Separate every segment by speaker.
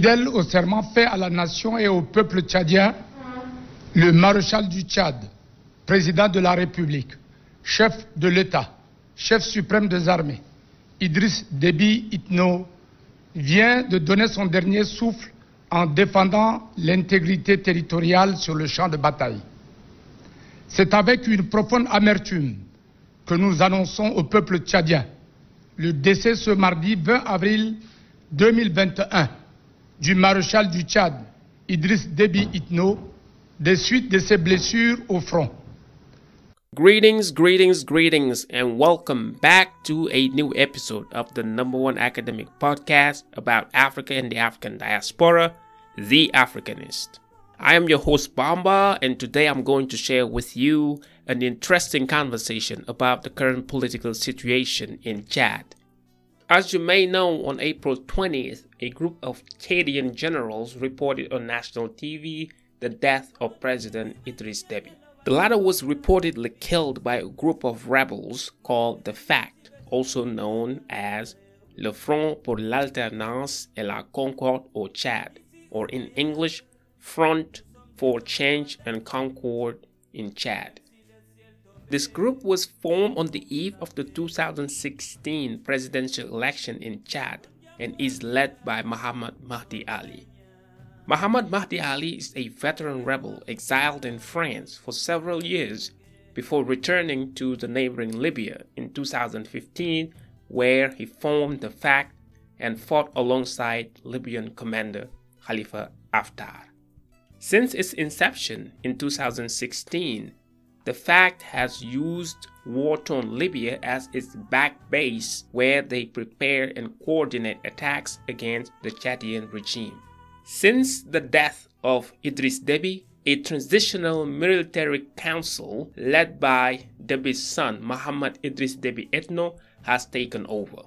Speaker 1: Fidèle au serment fait à la nation et au peuple tchadien, le maréchal du Tchad, président de la République, chef de l'État, chef suprême des armées, Idriss Déby Itno, vient de donner son dernier souffle en défendant l'intégrité territoriale sur le champ de bataille. C'est avec une profonde amertume que nous annonçons au peuple tchadien le décès ce mardi 20 avril 2021 du maréchal du Tchad, Idriss Déby Itno, des suites de ses blessures au front.
Speaker 2: Greetings, greetings, greetings, and welcome back to a new episode of the number one academic podcast about Africa and the African diaspora, The Africanist. I am your host, Bamba, and today I'm going to share with you an interesting conversation about the current political situation in Chad. As you may know, on April 20th, a group of Chadian generals reported on national TV the death of President Idris Deby. The latter was reportedly killed by a group of rebels called the FACT, also known as Le Front pour l'Alternance et la Concorde au Chad, or in English, Front for Change and Concord in Chad. This group was formed on the eve of the 2016 presidential election in Chad and is led by Muhammad Mahdi Ali. Muhammad Mahdi Ali is a veteran rebel exiled in France for several years before returning to the neighboring Libya in 2015, where he formed the FACT and fought alongside Libyan commander Khalifa Haftar. Since its inception in 2016, the FACT has used war torn Libya as its back base where they prepare and coordinate attacks against the Chadian regime. Since the death of Idris Deby, a transitional military council led by Deby's son Muhammad Idris Deby Itno has taken over.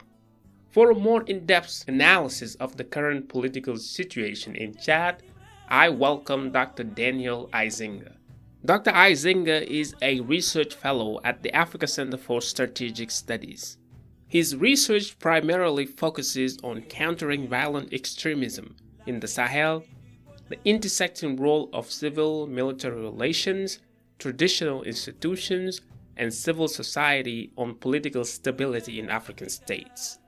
Speaker 2: For a more in depth analysis of the current political situation in Chad, I welcome Dr. Daniel Eizenga. Dr. Eizenga is a research fellow at the Africa Center for Strategic Studies. His research primarily focuses on countering violent extremism in the Sahel, the intersecting role of civil military relations, traditional institutions, and civil society on political stability in African states.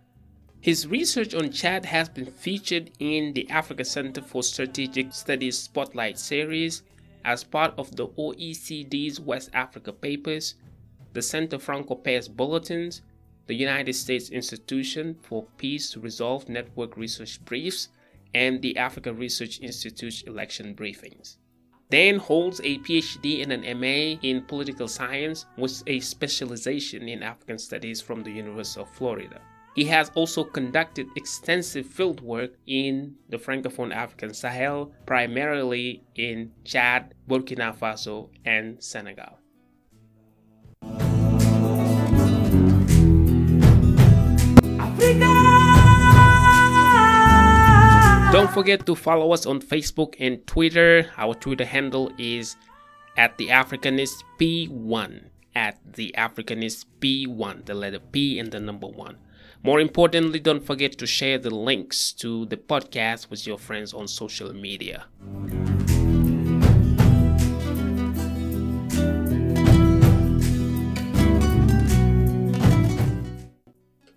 Speaker 2: His research on Chad has been featured in the Africa Center for Strategic Studies Spotlight series as part of the OECD's West Africa Papers, the Center FrancoPaix Bulletins, the United States Institution for Peace Resolve Network Research Briefs, and the Africa Research Institute election briefings. Dan holds a PhD and an MA in political science with a specialization in African studies from the University of Florida. He has also conducted extensive fieldwork in the Francophone African Sahel, primarily in Chad, Burkina Faso, and Senegal. Don't forget to follow us on Facebook and Twitter. Our Twitter handle is at the Africanist P1. At the Africanist P1, the letter P and the number one. More importantly, don't forget to share the links to the podcast with your friends on social media.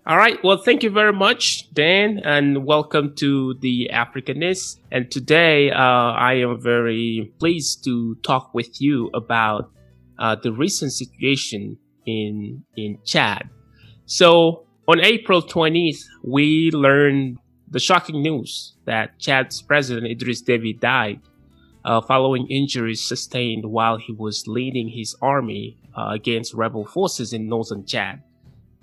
Speaker 2: All right. Well, thank you very much, Dan, and welcome to the Africanist. And today, uh, I am very pleased to talk with you about uh, the recent situation in in Chad. So, on April 20th, we learned the shocking news that Chad's president Idris Deby died uh, following injuries sustained while he was leading his army uh, against rebel forces in northern Chad.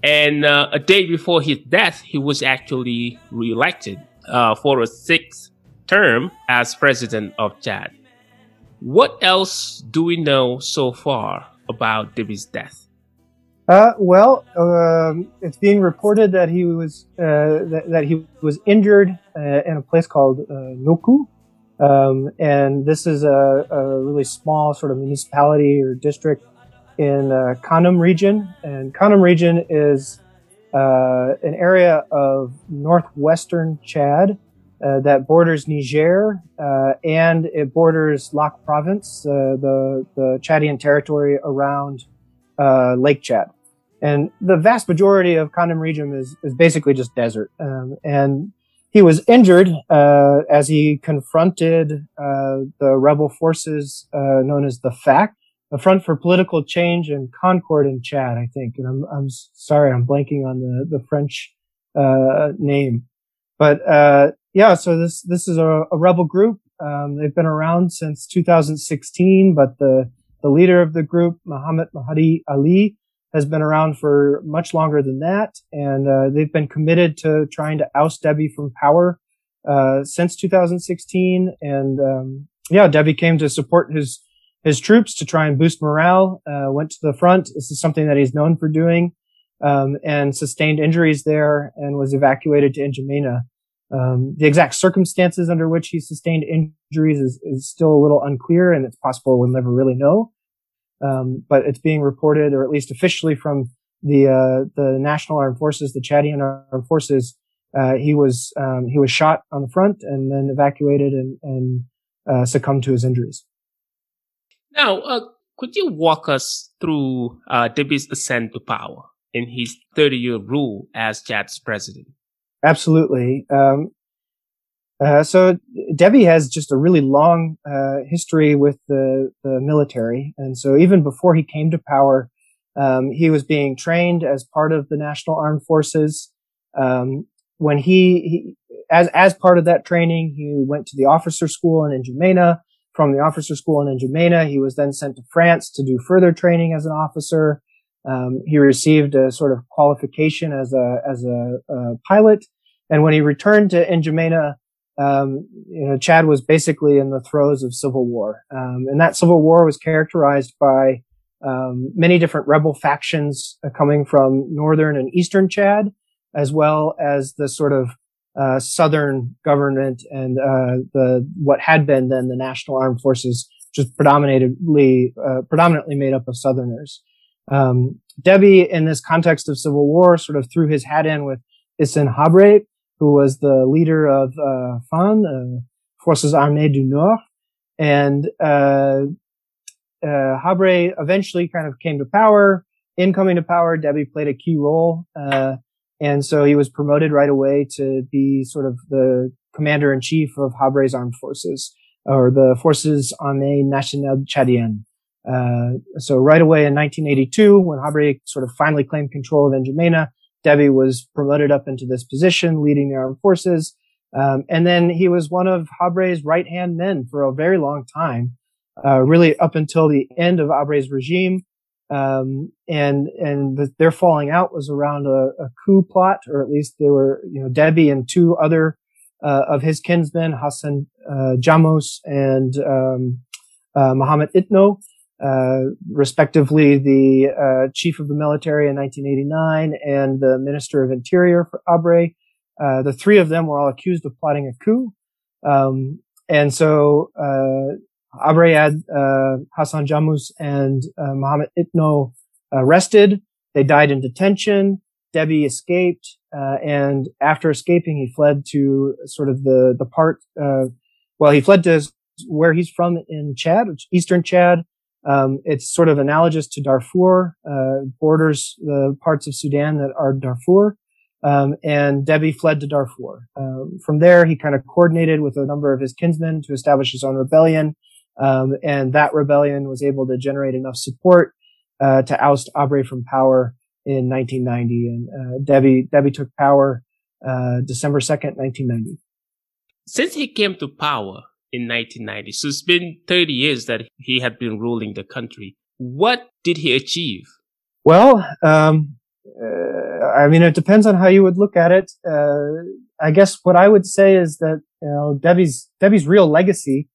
Speaker 2: And uh, a day before his death, he was actually reelected uh, for a sixth term as president of Chad. What else do we know so far about Deby's death?
Speaker 3: Uh, well, um, it's being reported that he was uh, that, that, he was injured uh, in a place called uh, Nokou, um, and this is a, a, really small sort of municipality or district in uh, region, and Kanem region is uh, an area of northwestern Chad uh, that borders Niger uh, and it borders Lac Province, the the Chadian territory around uh, Lake Chad. And the vast majority of Kanem region is, is basically just desert. Um, and he was injured uh, as he confronted the rebel forces known as the FAC, the Front for Political Change and Concord in Chad, I think. And I'm I'm sorry, I'm blanking on the the French name. But uh, yeah, so this this is a, a rebel group. Um, they've been around since 2016, but the the leader of the group, Muhammad Mahdi Ali, has been around for much longer than that, and uh, they've been committed to trying to oust Deby from power uh, since 2016. And um, yeah, Deby came to support his his troops to try and boost morale. Uh, went to the front. This is something that he's known for doing, um, and sustained injuries there, and was evacuated to N'Djamena. Um, the exact circumstances under which he sustained injuries is, is, still a little unclear, and it's possible we'll never really know. Um, but it's being reported, or at least officially, from the uh, the National Armed Forces, the Chadian Armed Forces. Uh, he was um, he was shot on the front and then evacuated and, and uh, succumbed to his injuries.
Speaker 2: Now, uh, could you walk us through uh, ascent to power in his 30 year rule as Chad's president?
Speaker 3: Absolutely. Um, uh, so Deby has just a really long uh, history with the, the military, and so even before he came to power, um, he was being trained as part of the National Armed Forces. Um, when he, he, as as part of that training, he went to the officer school in N'Djamena. From the officer school in N'Djamena, he was then sent to France to do further training as an officer. Um, he received a sort of qualification as a as a, a pilot, and when he returned to N'Djamena, um, you know, Chad was basically in the throes of civil war, um, and that civil war was characterized by um, many different rebel factions uh, coming from northern and eastern Chad, as well as the sort of uh, southern government and uh, the what had been then the National Armed Forces, just predominantly uh, predominantly made up of Southerners. Um, Deby, in this context of civil war, sort of threw his hat in with Hissène Habré, who was the leader of uh, FAN, uh, Forces Armées du Nord, and uh, uh, Habré eventually kind of came to power. In coming to power, Deby played a key role, uh, and so he was promoted right away to be sort of the commander in chief of Habré's armed forces, or the Forces Armées Nationales Tchadiennes. Uh, so right away in 1982, when Habré sort of finally claimed control of N'Djamena, Deby was promoted up into this position, leading the armed forces. Um, and then he was one of Habré's right hand men for a very long time, uh, really up until the end of Habré's regime. Um, and, and the, their falling out was around a, a, coup plot, or at least they were, you know, Deby and two other, uh, of his kinsmen, Hassan, uh, Djamous and, um, uh, Mohammed Itno, uh, respectively the uh, chief of the military in 1989 and the minister of interior for Habré. Uh, the three of them were all accused of plotting a coup. Um, and so, uh, Habré had, uh, Hassan Djamous and, uh, Mohammed Itno arrested. They died in detention. Deby escaped, and after escaping, he fled to sort of the, the part, well, he fled to where he's from in Chad, Eastern Chad, um, it's sort of analogous to Darfur, uh, borders the parts of Sudan that are Darfur. Um, and Deby fled to Darfur. Um, from there, he kind of coordinated with a number of his kinsmen to establish his own rebellion. Um, and that rebellion was able to generate enough support uh, to oust Habré from power in 1990. And uh, Deby Deby took power uh, December 2nd, 1990.
Speaker 2: Since he came to power, in 1990. So it's been 30 years that he had been ruling the country. What did he achieve?
Speaker 3: Well, um, uh, I mean, it depends on how you would look at it. Uh, I guess what I would say is that you know Deby's Deby's real legacy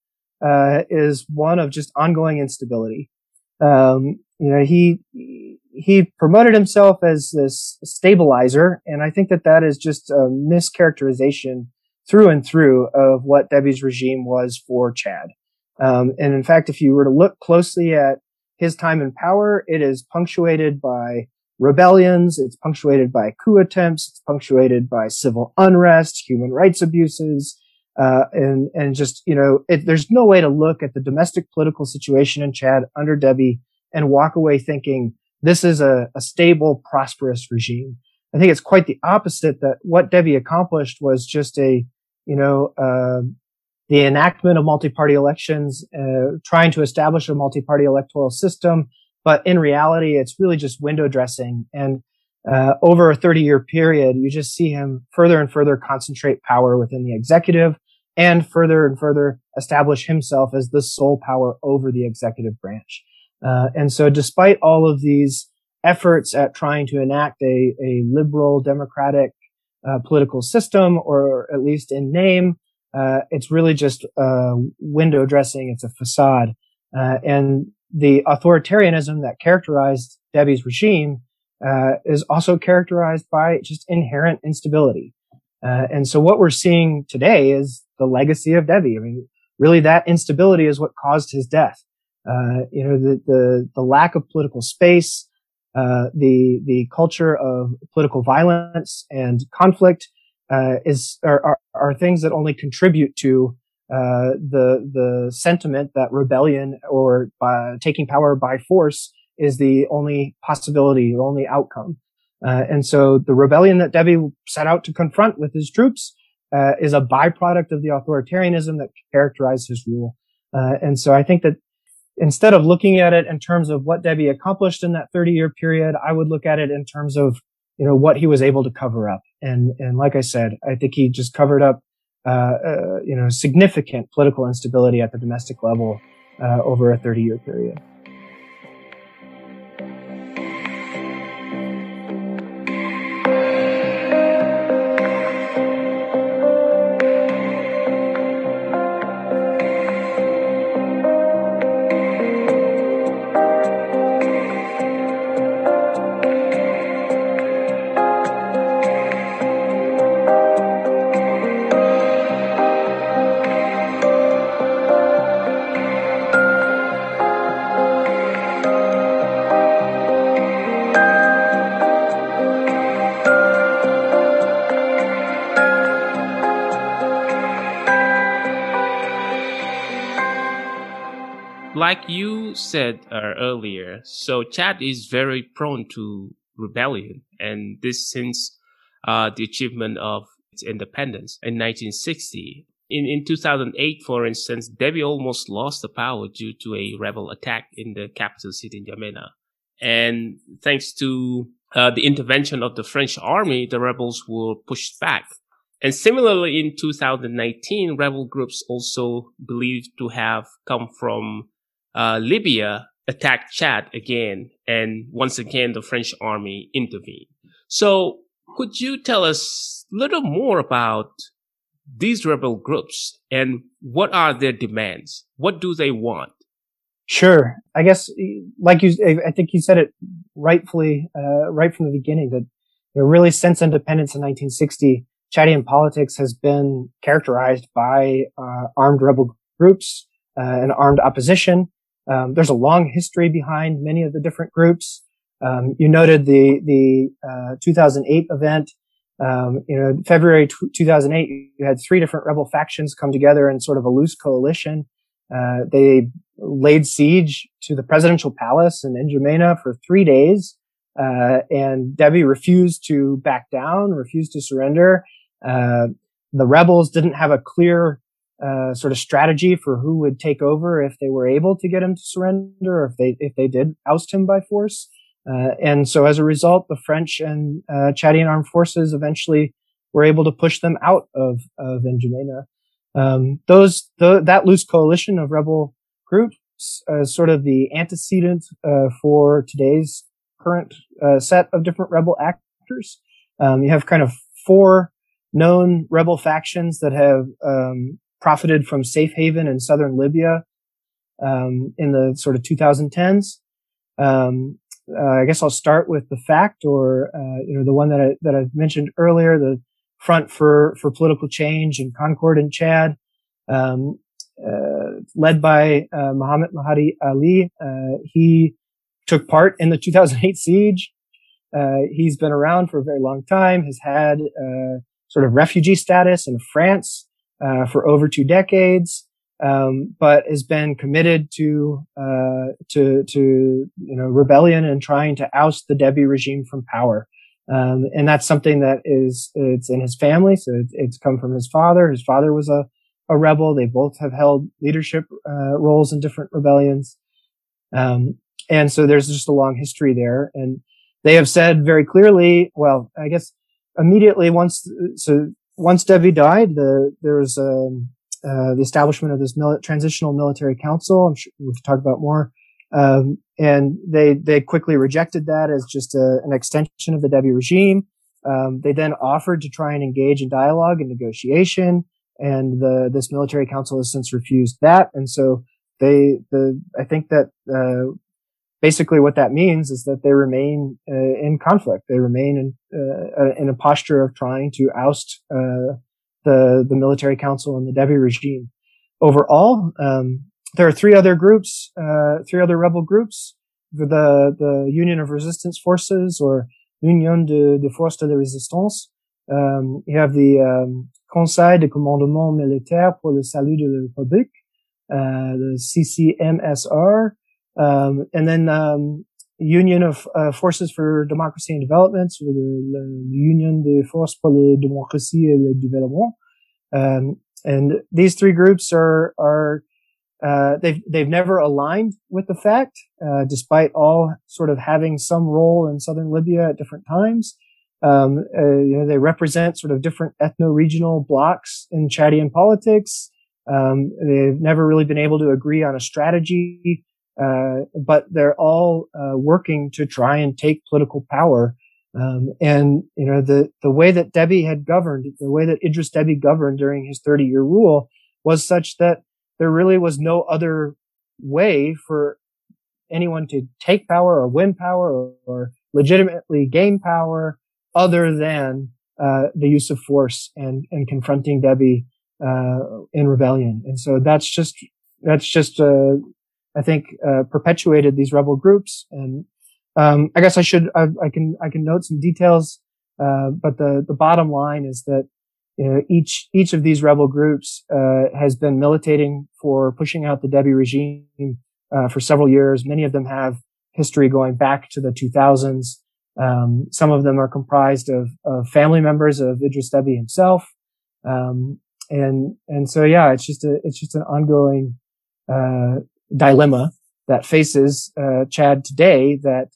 Speaker 3: uh, is one of just ongoing instability. Um, you know, he he promoted himself as this stabilizer, and I think that that is just a mischaracterization through and through of what Deby's regime was for Chad. Um, and in fact, if you were to look closely at his time in power, it is punctuated by rebellions. It's punctuated by coup attempts. It's punctuated by civil unrest, human rights abuses. Uh, and, and just, you know, it, there's no way to look at the domestic political situation in Chad under Deby and walk away thinking this is a, a stable, prosperous regime. I think it's quite the opposite that what Deby accomplished was just a, you know, uh, the enactment of multi-party elections, uh, trying to establish a multi-party electoral system. But in reality, it's really just window dressing. And uh, over a 30 year period, you just see him further and further concentrate power within the executive and further and further establish himself as the sole power over the executive branch. Uh, and so despite all of these efforts at trying to enact a, a liberal democratic uh, political system, or at least in name, uh, it's really just uh, window dressing. It's a facade. Uh, and the authoritarianism that characterized Deby's regime uh, is also characterized by just inherent instability. Uh, and so what we're seeing today is the legacy of Deby. I mean, really that instability is what caused his death. Uh, you know, the, the, the, lack of political space, uh, the, the culture of political violence and conflict, uh, is, are, are, are, things that only contribute to, uh, the, the sentiment that rebellion or taking power by force is the only possibility, the only outcome. Uh, and so the rebellion that Deby set out to confront with his troops uh, is a byproduct of the authoritarianism that characterized his rule. Uh, and so I think that instead of looking at it in terms of what Deby accomplished in that 30 year period, I would look at it in terms of, you know, what he was able to cover up. And, and like I said, I think he just covered up, uh, uh, you know, significant political instability at the domestic level, uh, over a 30 year period.
Speaker 2: Like you said uh, earlier, so Chad is very prone to rebellion, and this since uh, the achievement of its independence in 1960. In, in 2008, for instance, Deby almost lost the power due to a rebel attack in the capital city, N'Djamena. And thanks to uh, the intervention of the French army, the rebels were pushed back. And similarly, in 2019, rebel groups also believed to have come from uh, Libya attacked Chad again, and once again the French army intervened. So, could you tell us a little more about these rebel groups and what are their demands? What do they want?
Speaker 3: Sure. I guess, like you, I think you said it rightfully, uh, right from the beginning that you know, really since independence in 1960, Chadian politics has been characterized by uh, armed rebel groups uh, and armed opposition. Um, there's a long history behind many of the different groups. Um, you noted the the uh, 2008 event. Um, you know, February t- 2008, you had three different rebel factions come together in sort of a loose coalition. Uh, they laid siege to the presidential palace in N'Djamena for three days, uh, and Deby refused to back down, refused to surrender. Uh, the rebels didn't have a clear uh, sort of strategy for who would take over if they were able to get him to surrender, or if they if they did oust him by force. Uh, and so, as a result, the French and uh, Chadian armed forces eventually were able to push them out of of N'Djamena. Um, those the, that loose coalition of rebel groups, uh, sort of the antecedent uh, for today's current uh, set of different rebel actors. Um, you have kind of four known rebel factions that have um, profited from safe haven in southern Libya um, in the sort of 2010s. Um, uh, I guess I'll start with the FACT, or uh, you know, the one that I that I mentioned earlier, the Front for for Political Change and Concord in Chad, um, uh, led by uh, Mohammed Mahdi Ali. Uh, he took part in the 2008 siege. Uh, he's been around for a very long time. Has had sort of refugee status in France uh, for over two decades, um, but has been committed to uh, to to you know rebellion and trying to oust the Deby regime from power. Um, and that's something that is it's in his family, so it's, it's come from his father. His father was a a rebel. They both have held leadership uh, roles in different rebellions, um, and so there's just a long history there. And they have said very clearly, well, I guess immediately once so once Deby died, the, there was um, uh, the establishment of this mili- transitional military council. I'm sure we'll talk about more. Um, and they they quickly rejected that as just a, an extension of the Deby regime. Um, they then offered to try and engage in dialogue and negotiation, and the this military council has since refused that. And so they the I think that uh, basically what that means is that they remain uh, in conflict. They remain in, uh, in a posture of trying to oust uh, the the military council and the Deby regime. Overall, um, there are three other groups, uh, three other rebel groups: the the Union of Resistance Forces or Union de, de Forces de la Résistance. Um, you have the um, Conseil de Commandement Militaire pour le Salut de la République, uh, the CCMSR. Um, and then um, Union of uh, Forces for Democracy and Development, so the, the Union des Forces pour la Démocratie et le Développement. Um, and these three groups are are uh, they've they've never aligned with the FACT, uh, despite all sort of having some role in southern Libya at different times. Um, uh, you know, they represent sort of different ethno-regional blocks in Chadian politics. Um, they've never really been able to agree on a strategy uh, but they're all uh, working to try and take political power. Um, and you know the the way that Deby had governed, the way that Idris Deby governed during his 30 year rule was such that there really was no other way for anyone to take power or win power or, or legitimately gain power other than uh, the use of force and and confronting Deby uh, in rebellion. And so that's just that's just uh, I think, uh, perpetuated these rebel groups. And, um, I guess I should, I, I, can, I can note some details. Uh, but the, the bottom line is that, you know, each, each of these rebel groups, uh, has been militating for pushing out the Deby regime, uh, for several years. Many of them have history going back to the 2000s. Um, some of them are comprised of, of family members of Idris Deby himself. Um, and, and so, yeah, it's just a, it's just an ongoing, uh, dilemma that faces uh, Chad today that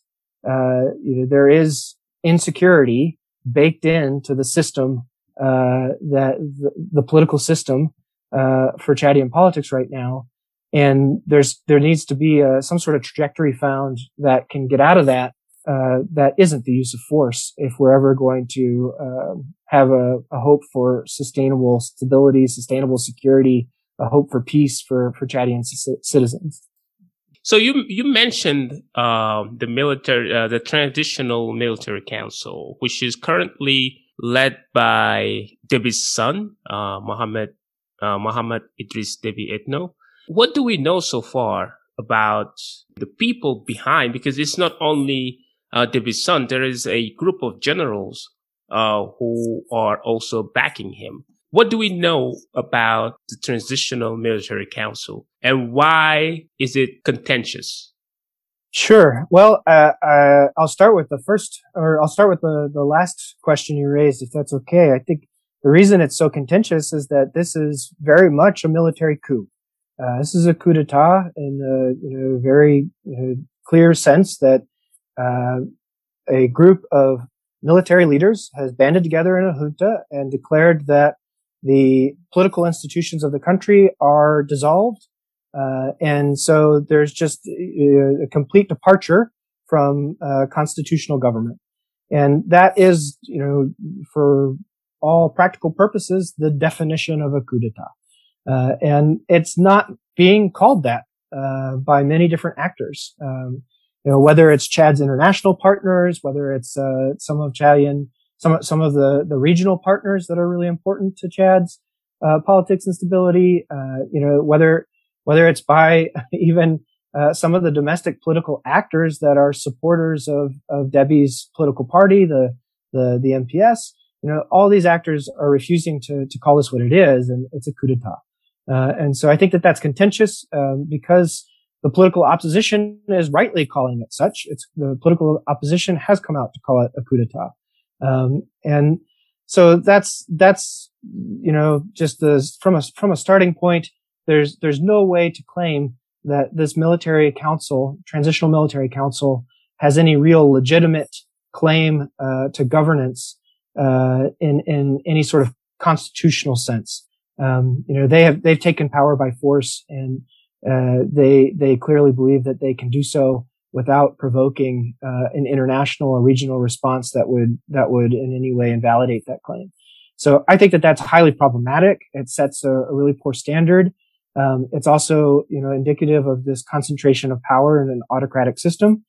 Speaker 3: uh, you know, there is insecurity baked into the system uh, that the, the, political system uh, for Chadian politics right now, and there's there needs to be a, uh, some sort of trajectory found that can get out of that. Uh, that isn't the use of force if we're ever going to have a, a hope for sustainable stability, sustainable security, a hope for peace for for Chadian c- citizens.
Speaker 2: So you you mentioned uh, the military, uh, the traditional military council, which is currently led by Deby's son, uh, Mohammed uh, Mohammed Idris Deby Itno. What do we know so far about the people behind? Because it's not only uh, Deby's son; there is a group of generals uh, who are also backing him. What do we know about the Transitional Military Council and why is it contentious?
Speaker 3: Sure. Well, uh, uh, I'll start with the first, or I'll start with the, the last question you raised, if that's okay. I think the reason it's so contentious is that this is very much a military coup. Uh, this is a coup d'état in a you know, very you know, clear sense that uh, a group of military leaders has banded together in a junta and declared that the political institutions of the country are dissolved. Uh, and so there's just uh, a complete departure from uh, constitutional government. And that is, you know, for all practical purposes, the definition of a coup d'etat. Uh, and it's not being called that uh, by many different actors. Um, you know, whether it's Chad's international partners, whether it's uh, some of Chadian some some of the the regional partners that are really important to Chad's uh, politics and stability. Uh, you know, whether whether it's by even uh, some of the domestic political actors that are supporters of of Deby's political party, the the the MPS. you know, all these actors are refusing to, to call this what it is, and it's a coup d'etat. Uh, and so I think that that's contentious um, because the political opposition is rightly calling it such. It's the political opposition has come out to call it a coup d'etat, um, and so that's that's you know just the from a from a starting point. There's there's no way to claim that this military council, transitional military council, has any real legitimate claim uh, to governance uh, in in any sort of constitutional sense. Um, you know, they have they've taken power by force, and uh, they they clearly believe that they can do so without provoking uh, an international or regional response that would that would in any way invalidate that claim. So I think that that's highly problematic. It sets a, a really poor standard. Um, it's also you know indicative of this concentration of power in an autocratic system,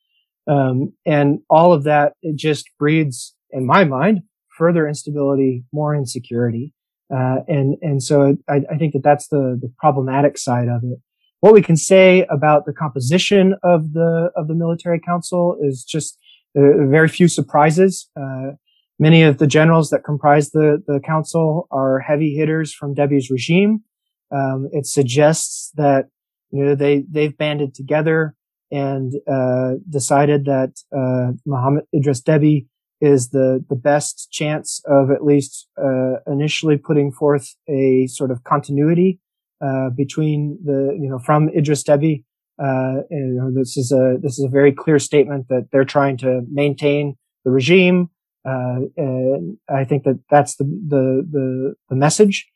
Speaker 3: um, and all of that it just breeds, in my mind, further instability, more insecurity. Uh, and, and so I, I, think that that's the, the problematic side of it. What we can say about the composition of the, of the military council is just uh, very few surprises. Uh, many of the generals that comprise the, the council are heavy hitters from Deby's regime. Um, it suggests that, you know, they, they've banded together and, uh, decided that, uh, Mohammed Idris Deby is the the best chance of at least uh, initially putting forth a sort of continuity uh, between the you know from Idris Deby. Uh, you know, this is a this is a very clear statement that they're trying to maintain the regime. Uh, and I think that that's the the the, the message.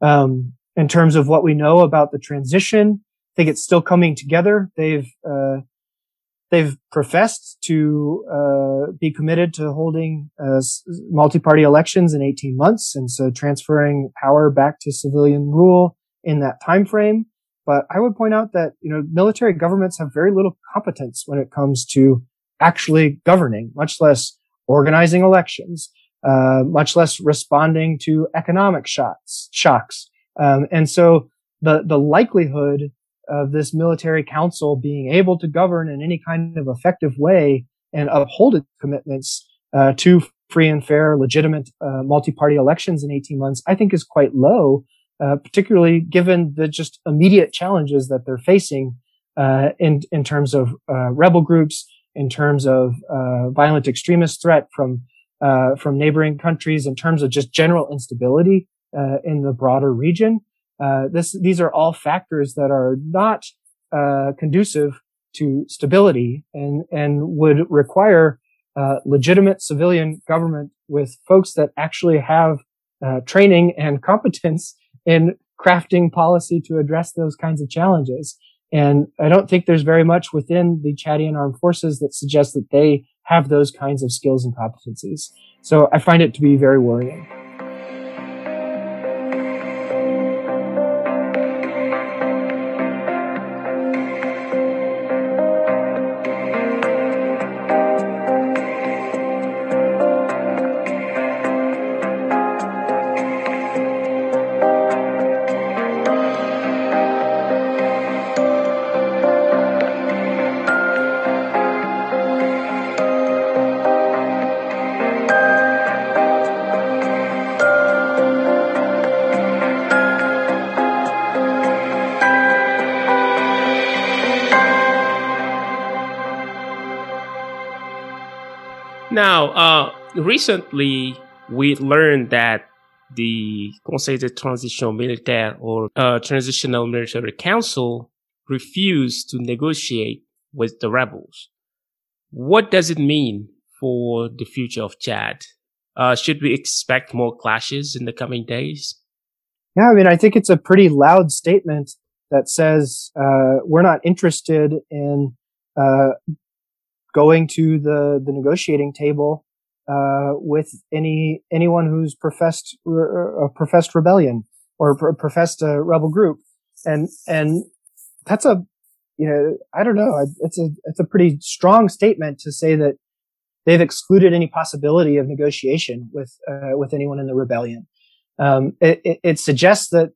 Speaker 3: Um, in terms of what we know about the transition, I think it's still coming together. They've uh, they've professed to uh, be committed to holding uh, multi-party elections in 18 months, and so transferring power back to civilian rule in that time frame. But I would point out that you know military governments have very little competence when it comes to actually governing, much less organizing elections, uh, much less responding to economic shocks. Shocks, um, and so the the likelihood of this military council being able to govern in any kind of effective way and uphold its commitments uh, to free and fair, legitimate uh, multi-party elections in 18 months, I think is quite low, uh, particularly given the just immediate challenges that they're facing uh, in in terms of uh, rebel groups, in terms of uh, violent extremist threat from from neighboring countries, in terms of just general instability in the broader region. Uh, this, these are all factors that are not uh, conducive to stability and and would require uh, legitimate civilian government with folks that actually have uh, training and competence in crafting policy to address those kinds of challenges. And I don't think there's very much within the Chadian armed forces that suggests that they have those kinds of skills and competencies. So I find it to be very worrying.
Speaker 2: Uh, recently we learned that the Conseil de Transition Militaire or uh, Transitional Military Council refused to negotiate with the rebels. What does it mean for the future of Chad? Uh, should we expect more clashes in the coming days?
Speaker 3: Yeah, I mean, I think it's a pretty loud statement that says uh, we're not interested in uh, going to the the negotiating table uh, with any anyone who's professed a professed rebellion or professed a rebel group, and and that's a you know I don't know it's a it's a pretty strong statement to say that they've excluded any possibility of negotiation with uh, with anyone in the rebellion. Um, it, it, it, suggests that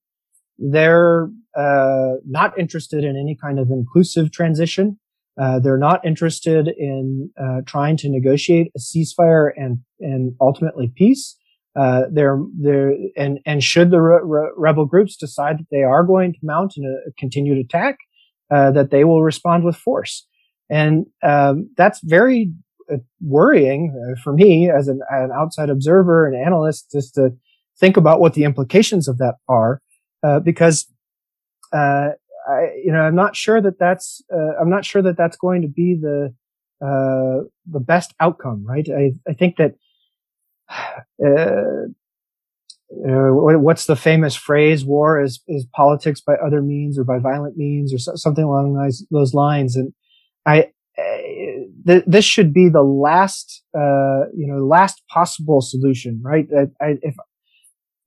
Speaker 3: they're uh, not interested in any kind of inclusive transition. Uh, they're not interested in uh, trying to negotiate a ceasefire and and ultimately peace. Uh, they're, they're, and, and should the re- re- rebel groups decide that they are going to mount a continued attack, uh, that they will respond with force. And, um, that's very uh, worrying for me as an, an, outside observer and analyst just to think about what the implications of that are, uh, because, uh, I, you know, I'm not sure that that's, I'm not sure that that's going to be the, the best outcome, right? I, I think that, uh, what's the famous phrase? War is, is politics by other means or by violent means or so, something along those, those lines. And I, th- this should be the last, uh, you know, last possible solution, right? I, I, if,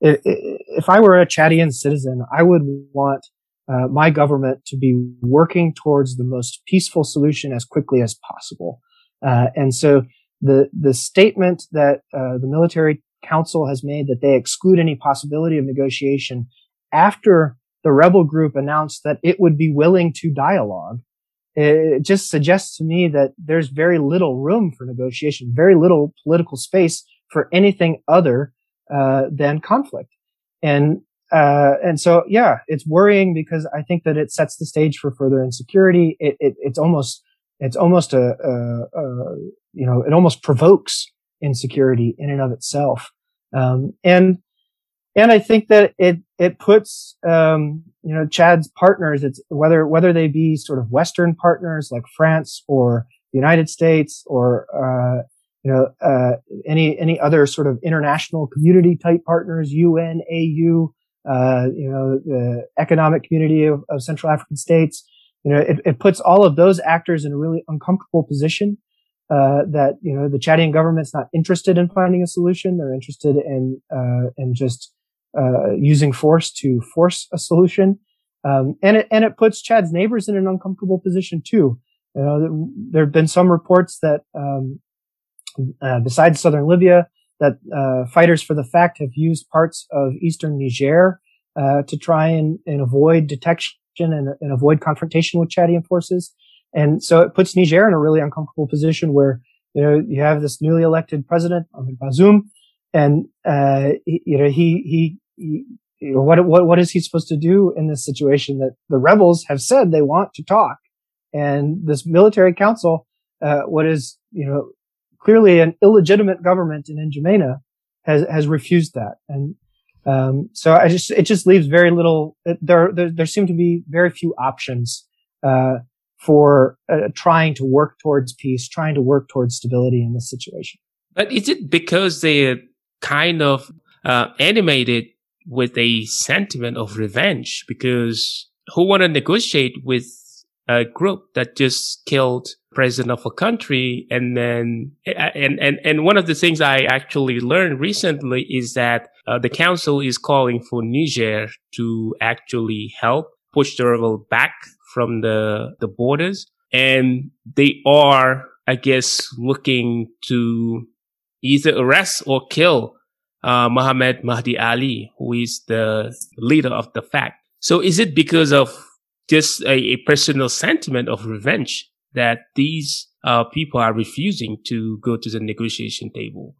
Speaker 3: if I were a Chadian citizen, I would want uh, my government to be working towards the most peaceful solution as quickly as possible. Uh, and so the the statement that uh, the military council has made that they exclude any possibility of negotiation after the rebel group announced that it would be willing to dialogue it just suggests to me that there's very little room for negotiation very little political space for anything other uh, than conflict and uh, and so yeah it's worrying because i think that it sets the stage for further insecurity it, it it's almost it's almost a, a, a, you know, it almost provokes insecurity in and of itself. Um, and, and I think that it, it puts, um, you know, Chad's partners, it's whether, whether they be sort of Western partners like France or the United States or, uh, you know, uh, any, any other sort of international community type partners, UN, AU, uh, you know, the economic community of, of Central African states, you know, it, it puts all of those actors in a really uncomfortable position. Uh, that you know the Chadian government's not interested in finding a solution; they're interested in uh, in just uh, using force to force a solution, um, and it and it puts Chad's neighbors in an uncomfortable position too. You know, there have been some reports that um, uh, besides southern Libya, that uh, fighters for the FACT have used parts of eastern Niger uh, to try and, and avoid detection and, and avoid confrontation with Chadian forces. And so it puts Niger in a really uncomfortable position where, you know, you have this newly elected president, Ahmed Bazoum, and, uh, he, you know, he, he, he you know, what, what, what is he supposed to do in this situation that the rebels have said they want to talk? And this military council, uh, what is, you know, clearly an illegitimate government in N'Djamena has, has refused that. And um, so I just, it just leaves very little, there, there, there seem to be very few options, uh, for uh, trying to work towards peace, trying to work towards stability in this situation.
Speaker 2: But is it because they're kind of uh, animated with a sentiment of revenge? Because who want to negotiate with a group that just killed president of a country and then and and and one of the things i actually learned recently is that uh, the council is calling for niger to actually help push the rebel back from the the borders and they are i guess looking to either arrest or kill uh, Mohammed Mahdi Ali, who is the leader of the FACT. So is it because of just a, a personal sentiment of revenge that these uh, people are refusing to go to the negotiation table.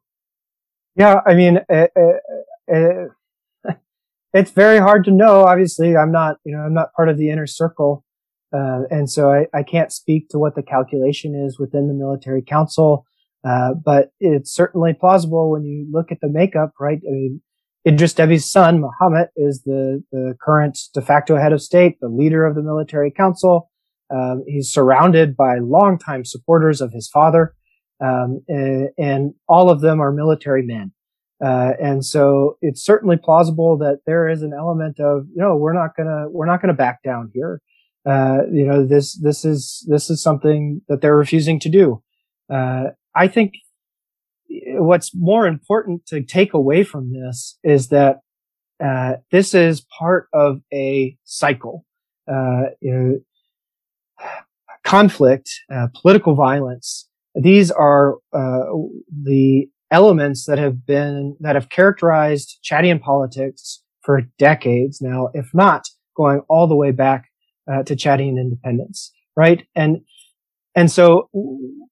Speaker 3: Yeah, I mean, uh, uh, uh it's very hard to know. Obviously, I'm not, you know, I'm not part of the inner circle. Uh, and so I, I, can't speak to what the calculation is within the military council. Uh, but it's certainly plausible when you look at the makeup, right? I mean, Idris Deby's son, Mohammed, is the, the current de facto head of state, the leader of the military council. Um, he's surrounded by longtime supporters of his father, um, and, and, all of them are military men. Uh, and so it's certainly plausible that there is an element of, you know, we're not gonna, we're not gonna back down here. Uh, you know, this, this is, this is something that they're refusing to do. Uh, I think what's more important to take away from this is that, uh, this is part of a cycle. Uh, you know, conflict, uh, political violence. These are uh, the elements that have been that have characterized Chadian politics for decades now, if not going all the way back uh, to Chadian independence, right? And and so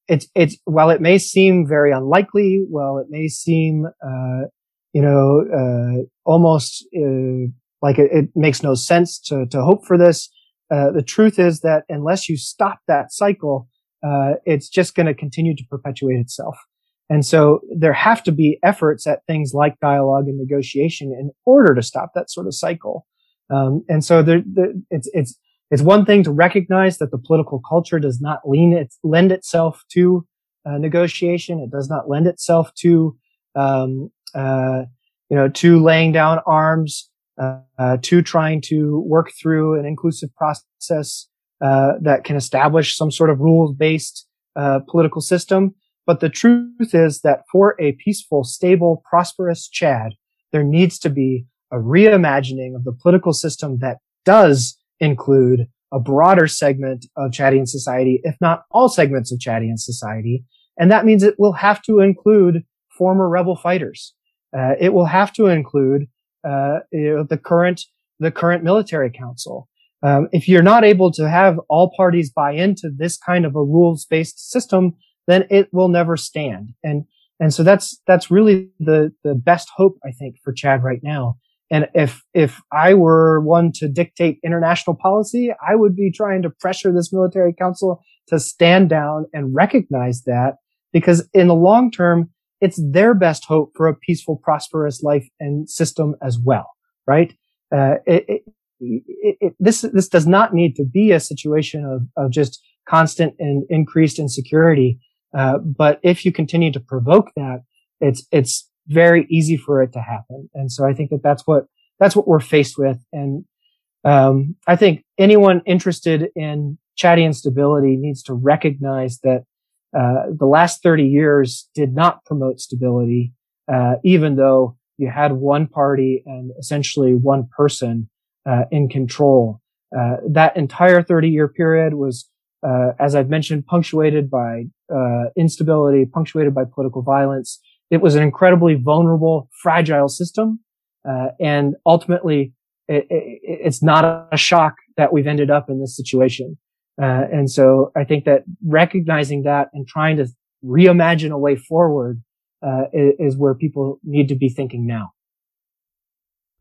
Speaker 3: it's it's while it may seem very unlikely, well, it may seem uh, you know, uh, almost uh, like it, it, makes no sense to to hope for this. Uh, the truth is that unless you stop that cycle, uh, it's just going to continue to perpetuate itself. And so there have to be efforts at things like dialogue and negotiation in order to stop that sort of cycle. Um, and so there, there, it's it's it's one thing to recognize that the political culture does not lean it, lend itself to uh, negotiation. It does not lend itself to um, uh, you know to laying down arms, uh to trying to work through an inclusive process uh, that can establish some sort of rules based uh, political system. But the truth is that for a peaceful, stable, prosperous Chad, there needs to be a reimagining of the political system that does include a broader segment of Chadian society, if not all segments of Chadian society. And that means it will have to include former rebel fighters. Uh, it will have to include uh, you know, the current the current military council. Um, if you're not able to have all parties buy into this kind of a rules based system, then it will never stand. And and so that's that's really the the best hope I think for Chad right now. And if if I were one to dictate international policy, I would be trying to pressure this military council to stand down and recognize that because in the long term, it's their best hope for a peaceful, prosperous life and system as well, right? Uh, it, it, it, this this does not need to be a situation of, of just constant and increased insecurity. Uh, but if you continue to provoke that, it's it's very easy for it to happen. And so I think that that's what that's what we're faced with. And um, I think anyone interested in Chadian stability needs to recognize that uh, the last 30 years did not promote stability, uh, even though you had one party and essentially one person uh, in control. Uh, that entire 30 year period was, uh, as I've mentioned, punctuated by uh, instability, punctuated by political violence. It was an incredibly vulnerable, fragile system, uh, and ultimately, it, it, it's not a shock that we've ended up in this situation. Uh, and so, I think that recognizing that and trying to reimagine a way forward is, is where people need to be thinking now.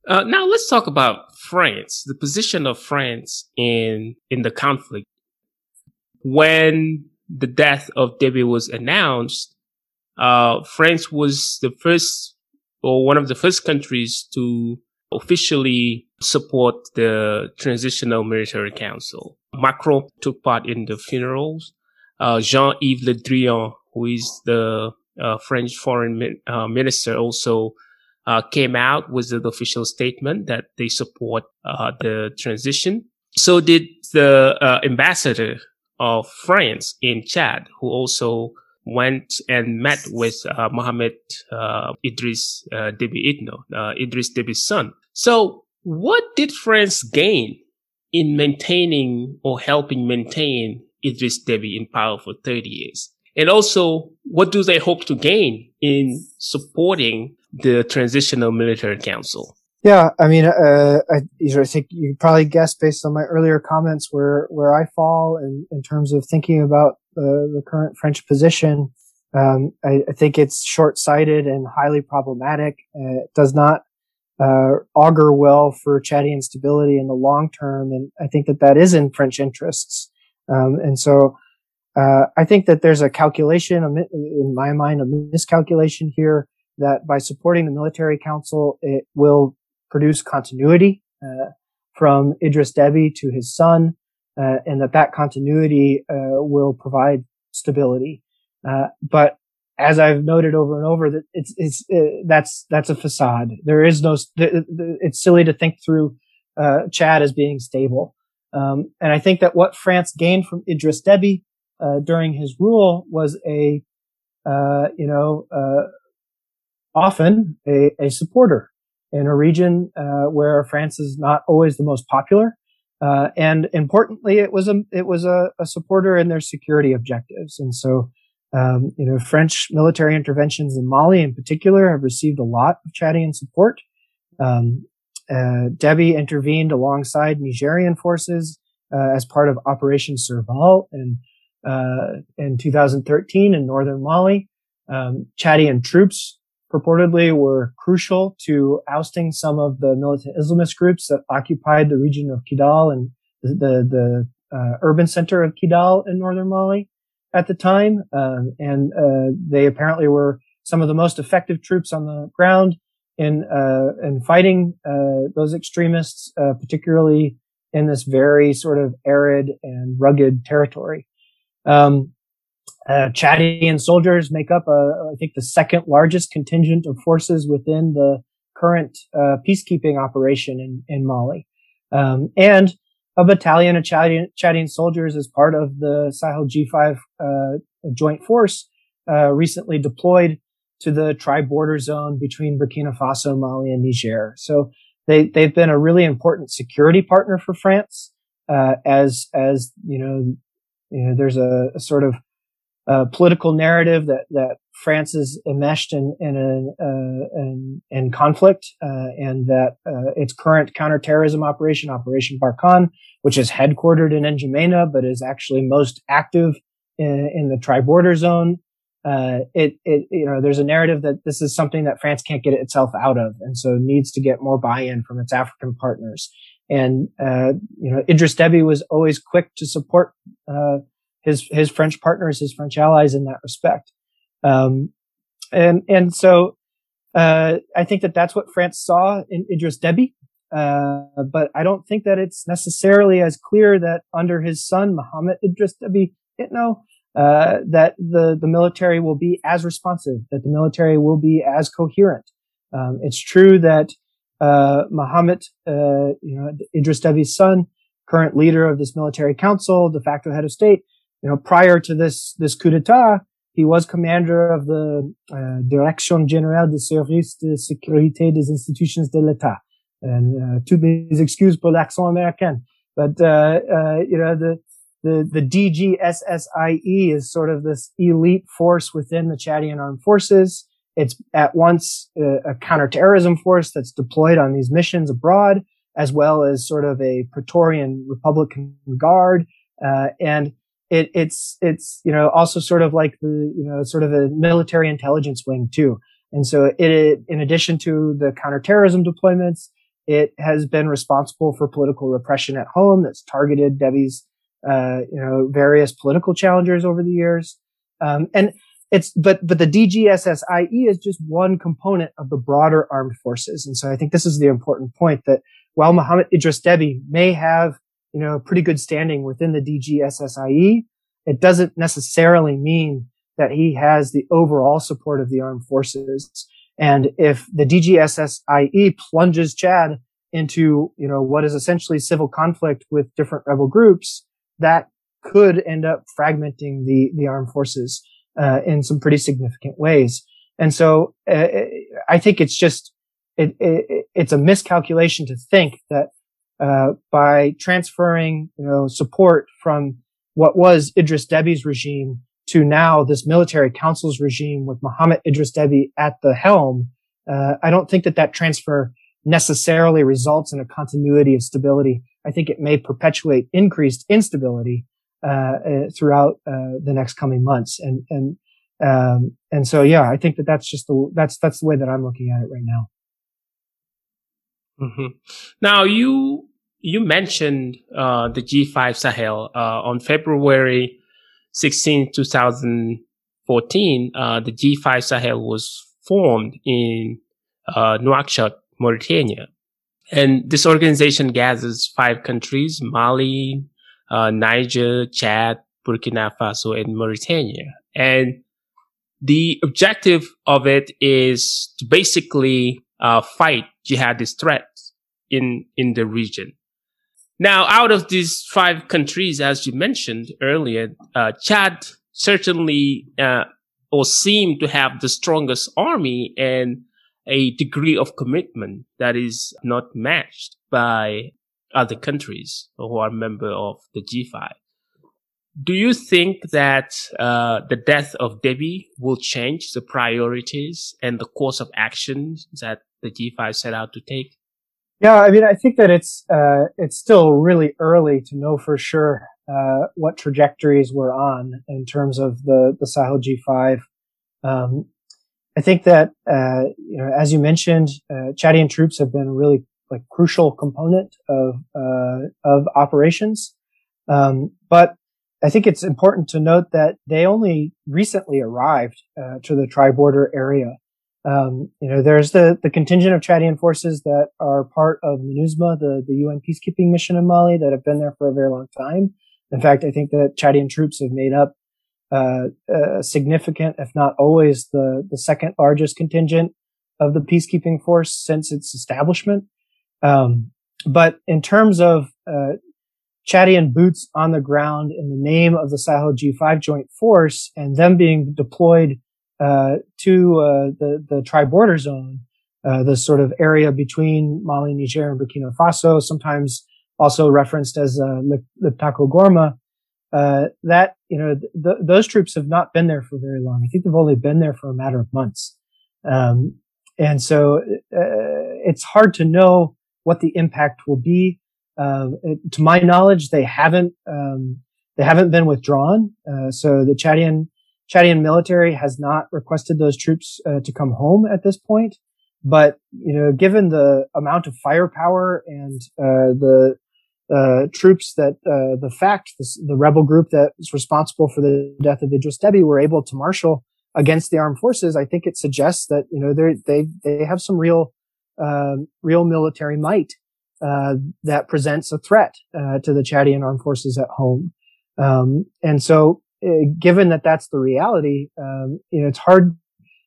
Speaker 2: Uh, now let's talk about France, the position of France in in the conflict. When the death of Déby was announced, uh, France was the first or one of the first countries to officially support the Transitional Military Council. Macron took part in the funerals. Uh, Jean-Yves Le Drian, who is the uh, French foreign mi- uh, minister, also uh, came out with an official statement that they support uh, the transition. So did the uh, ambassador of France in Chad, who also went and met with Mohamed Idris Déby Itno, Idris Déby's son. So what did France gain in maintaining or helping maintain Idris Déby in power for 30 years? And also, what do they hope to gain in supporting the Transitional Military Council?
Speaker 3: Yeah, I mean, uh, I, I think you probably guessed based on my earlier comments where where I fall in, in terms of thinking about the, the current French position. Um, I, I, think it's short-sighted and highly problematic. Uh, it does not uh, augur well for Chadian stability in the long term, and I think that that is in French interests. Um, and so, uh, I think that there's a calculation, in my mind, a miscalculation here that by supporting the military council, it will produce continuity uh, from Idris Deby to his son, uh, and that that continuity uh, will provide stability. Uh, but as I've noted over and over, that it's it's uh, that's that's a facade. There is no. It's silly to think through uh, Chad as being stable. Um, and I think that what France gained from Idris Deby during his rule was a you know often a, a supporter in a region uh, where France is not always the most popular. Uh, and importantly, it was a it was a, a, supporter in their security objectives. And so, um, you know, French military interventions in Mali, in particular, have received a lot of Chadian support. Um, uh, Deby intervened alongside Nigerian forces uh, as part of Operation Serval in uh, in 2013 in northern Mali. Um, Chadian troops purportedly were crucial to ousting some of the militant Islamist groups that occupied the region of Kidal and the, the, the uh, urban center of Kidal in northern Mali at the time. Um, and uh, they apparently were some of the most effective troops on the ground in uh, in fighting uh, those extremists, uh, particularly in this very sort of arid and rugged territory. Um, uh, Chadian soldiers make up, I think, the second largest contingent of forces within the current uh, peacekeeping operation in, in Mali. Um, and a battalion of Chadian, Chadian, soldiers as part of the Sahel G5 uh, joint force uh, recently deployed to the tri-border zone between Burkina Faso, Mali, and Niger. So they they've been a really important security partner for France. Uh, as as you know, you know, there's a, a sort of uh, political narrative that that France is enmeshed in in a, uh, in, in, conflict, uh, and that uh, its current counterterrorism operation, Operation Barkhane, which is headquartered in N'Djamena but is actually most active in, in the tri-border zone. Uh, it, it, you know, there's a narrative that this is something that France can't get itself out of, and so needs to get more buy-in from its African partners. And uh, you know, Idris Deby was always quick to support his his French partners, his French allies in that respect. Um, and and so uh, I think that that's what France saw in Idris Deby. Uh, but I don't think that it's necessarily as clear that under his son Mohammed Idris Deby Itno, uh, that the the military will be as responsive, that the military will be as coherent. Um, it's true that uh, Mohammed, uh, you know, Idris Deby's son, current leader of this military council, de facto head of state, you know, prior to this, this coup d'etat, he was commander of the uh, Direction Générale des Services de Sécurité des Institutions de l'État. And uh, toutes mes excuses pour l'accent américain. But, uh, uh, you know, the, the, the DGSSIE is sort of this elite force within the Chadian armed forces. It's at once a, a counterterrorism force that's deployed on these missions abroad, as well as sort of a Praetorian Republican Guard. Uh, and it, it's it's you know also sort of like the you know sort of a military intelligence wing too. And so it, in addition to the counterterrorism deployments, it has been responsible for political repression at home. That's targeted Deby's uh, you know various political challengers over the years. Um, and it's but but the DGSSIE is just one component of the broader armed forces. And so I think this is the important point that while Mohammed Idris Deby may have you know, pretty good standing within the DGSSIE, it doesn't necessarily mean that he has the overall support of the armed forces. And if the DGSSIE plunges Chad into, you know, what is essentially civil conflict with different rebel groups, that could end up fragmenting the, the armed forces, uh, in some pretty significant ways. And so, uh, I think it's just, it, it, it's a miscalculation to think that uh, by transferring, you know, support from what was Idris Deby's regime to now this military council's regime with Mohammed Idris Deby at the helm. Uh, I don't think that that transfer necessarily results in a continuity of stability. I think it may perpetuate increased instability uh, uh throughout uh, the next coming months. And and um, and so yeah, I think that that's just the that's that's the way that I'm looking at it right now.
Speaker 2: Mm-hmm. Now you you mentioned uh, the G5 Sahel uh, on February 16, 2014. Uh, the G5 Sahel was formed in uh, Nouakchott, Mauritania, and this organization gathers five countries: Mali, uh, Niger, Chad, Burkina Faso, and Mauritania. And the objective of it is to basically uh, fight jihadist threats in in the region. Now, out of these five countries, as you mentioned earlier, uh, Chad certainly uh, or seem to have the strongest army and a degree of commitment that is not matched by other countries who are member of the G5. Do you think that uh, the death of Déby will change the priorities and the course of action that the G5 set out to take?
Speaker 3: Yeah, I mean, I think that it's uh, it's still really early to know for sure uh, what trajectories we're on in terms of the the Sahel G5. Um, I think that, uh, you know, as you mentioned, uh, Chadian troops have been a really like crucial component of, uh, of operations. Um, but I think it's important to note that they only recently arrived, uh, to the tri-border area. Um, you know, there's the, the contingent of Chadian forces that are part of MINUSMA, the, the UN peacekeeping mission in Mali that have been there for a very long time. In fact, I think that Chadian troops have made up uh, a significant, if not always, the the second largest contingent of the peacekeeping force since its establishment. Um, but in terms of uh, Chadian boots on the ground in the name of the Sahel G5 Joint Force and them being deployed uh, to uh, the the tri-border zone, uh, the sort of area between Mali, Niger, and Burkina Faso, sometimes also referenced as uh, Liptako Gourma, uh, that you know th- th- those troops have not been there for very long. I think they've only been there for a matter of months, um, and so uh, it's hard to know what the impact will be. Uh, to my knowledge, they haven't um, they haven't been withdrawn. So the Chadian Chadian military has not requested those troops uh, to come home at this point. But you know, given the amount of firepower and the uh, troops that uh, the FACT this, the rebel group that is responsible for the death of Idris Deby were able to marshal against the armed forces, I think it suggests that you know they they they have some real uh, real military might uh, that presents a threat uh, to the Chadian armed forces at home. Um, and so, uh, given that that's the reality, um, you know, it's hard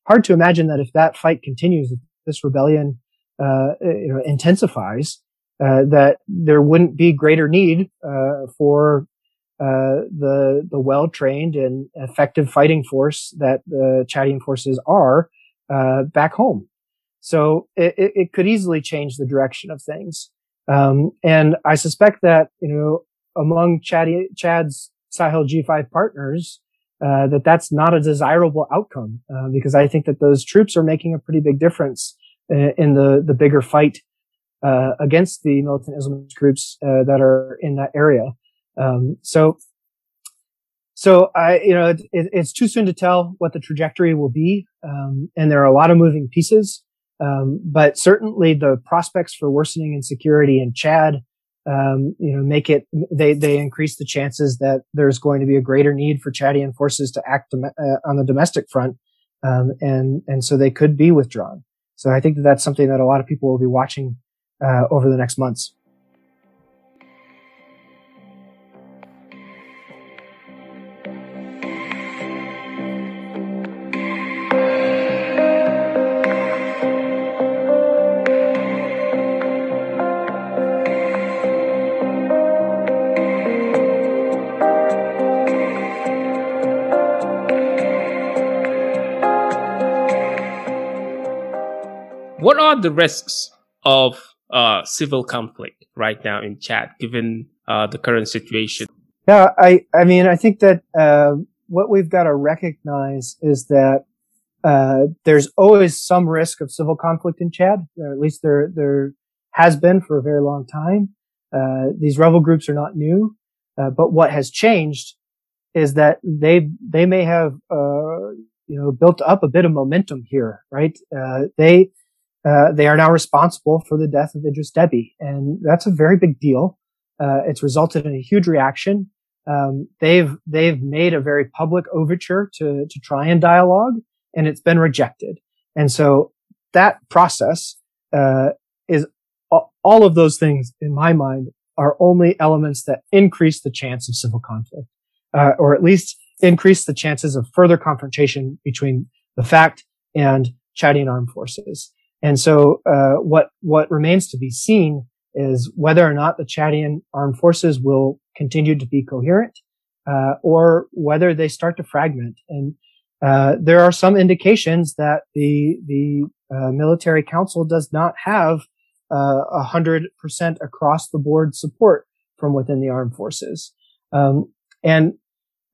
Speaker 3: hard to imagine that if that fight continues, if this rebellion you know intensifies, uh, that there wouldn't be greater need uh, for uh, the the well trained and effective fighting force that the Chadian forces are uh, back home. So it, it, could easily change the direction of things. Um, and I suspect that you know among Chad, Chad's Sahel G5 partners. Uh, that that's not a desirable outcome because I think that those troops are making a pretty big difference in the the bigger fight uh, against the militant Islamist groups uh, that are in that area. Um, so, so I, you know, it, it's too soon to tell what the trajectory will be, um, and there are a lot of moving pieces. Um, but certainly the prospects for worsening insecurity in Chad, um, you know, make it they they increase the chances that there's going to be a greater need for Chadian forces to act dom- uh, on the domestic front, um, and and so they could be withdrawn. So I think that that's something that a lot of people will be watching uh, over the next months.
Speaker 2: What are the risks of uh, civil conflict right now in Chad, given uh, the current situation?
Speaker 3: Yeah, I, I mean, I think that uh, what we've got to recognize is that uh, there's always some risk of civil conflict in Chad, or at least there there has been for a very long time. Uh, these rebel groups are not new, uh, but what has changed is that they they may have you know built up a bit of momentum here, right? they uh, they are now responsible for the death of Idris Deby. And that's a very big deal. Uh, it's resulted in a huge reaction. Um, they've, they've made a very public overture to, to try and dialogue and it's been rejected. And so that process, uh, is all of those things in my mind are only elements that increase the chance of civil conflict, uh, or at least increase the chances of further confrontation between the FACT and Chadian armed forces. And so, uh, what what remains to be seen is whether or not the Chadian armed forces will continue to be coherent, uh, or whether they start to fragment. And uh, there are some indications that the the uh, military council does not have uh, a hundred percent across the board support from within the armed forces. Um, and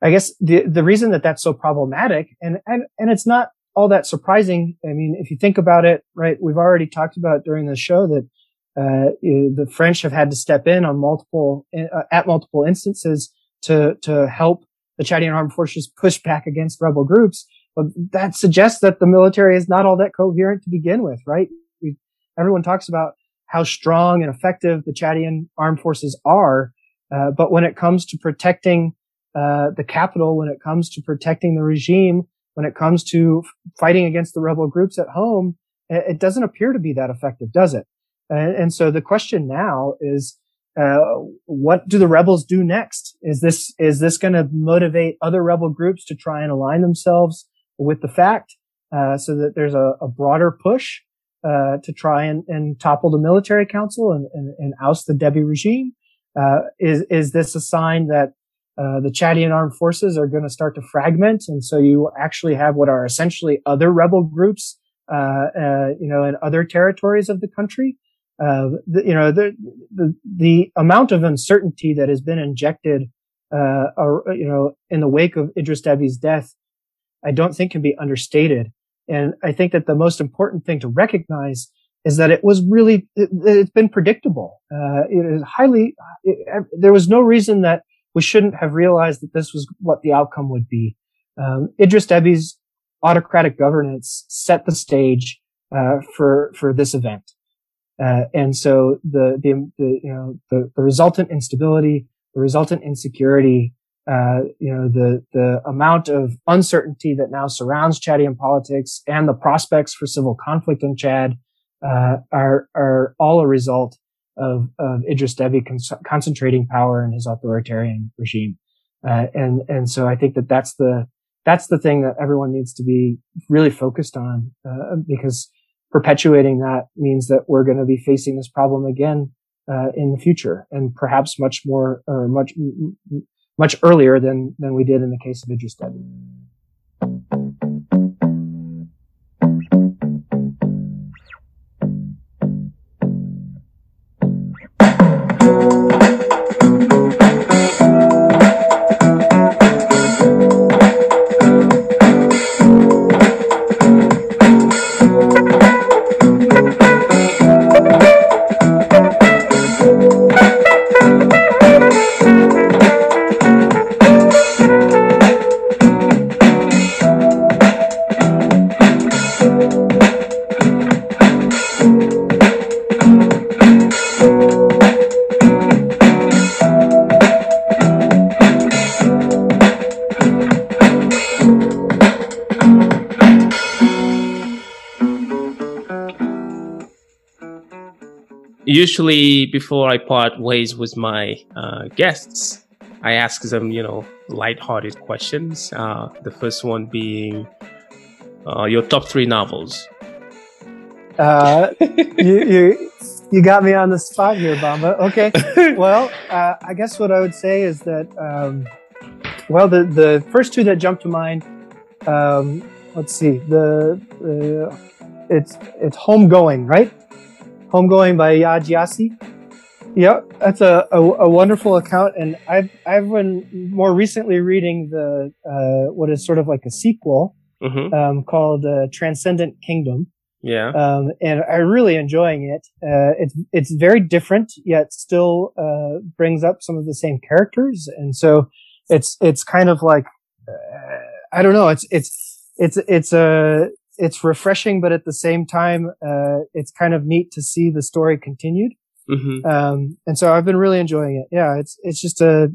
Speaker 3: I guess the the reason that that's so problematic, and and and it's not all that surprising. I mean, if you think about it, right, we've already talked about during the show that uh, the French have had to step in on multiple uh, at multiple instances to to help the Chadian armed forces push back against rebel groups. But that suggests that the military is not all that coherent to begin with, right? We, everyone talks about how strong and effective the Chadian armed forces are. Uh, but when it comes to protecting uh, the capital, when it comes to protecting the regime, when it comes to fighting against the rebel groups at home, it doesn't appear to be that effective, does it? And, and so the question now is, uh, what do the rebels do next? Is this is this going to motivate other rebel groups to try and align themselves with the FACT, uh, so that there's a, a broader push uh, to try and, and, topple the military council and, and, and oust the Deby regime? Uh, is is this a sign that uh, the Chadian armed forces are going to start to fragment, and so you actually have what are essentially other rebel groups, uh, uh, you know, in other territories of the country? The, you know, the, the the amount of uncertainty that has been injected, or, you know, in the wake of Idris Deby's death, I don't think can be understated. And I think that the most important thing to recognize is that it was really, it, has been predictable. Uh, it is highly, it, there was no reason that we shouldn't have realized that this was what the outcome would be. Um, Idris Deby's autocratic governance set the stage, uh, for, for this event. Uh, and so the, the, the, you know, the, the resultant instability, the resultant insecurity, uh, you know, the, the amount of uncertainty that now surrounds Chadian politics and the prospects for civil conflict in Chad, uh, are, are all a result of, of Idris Deby concentrating power in his authoritarian regime. Uh, and, and so I think that that's the, that's the thing that everyone needs to be really focused on, uh, because perpetuating that means that we're going to be facing this problem again, uh, in the future and perhaps much more or much, much earlier than, than we did in the case of Idris Deby.
Speaker 2: Usually before I part ways with my uh, guests, I ask them, you know, light-hearted questions. Uh, the first one being uh, your top three novels.
Speaker 3: Uh, you, you, you got me on the spot here, Bamba. Okay. well, uh, I guess what I would say is that, um, well, the, the first two that jump to mind, um, let's see, the, the it's it's homegoing, right? Homegoing by Yaa Gyasi. Yep, that's a, a, a, wonderful account, and I've I've been more recently reading the uh, what is sort of like a sequel mm-hmm. um, called uh, Transcendent Kingdom.
Speaker 2: Yeah,
Speaker 3: um, and I'm really enjoying it. Uh, it's it's very different, yet still uh, brings up some of the same characters, and so it's it's kind of like uh, I don't know. It's it's it's it's a it's refreshing, but at the same time, uh, it's kind of neat to see the story continued. Mm-hmm. Um, and so I've been really enjoying it. Yeah, it's it's just a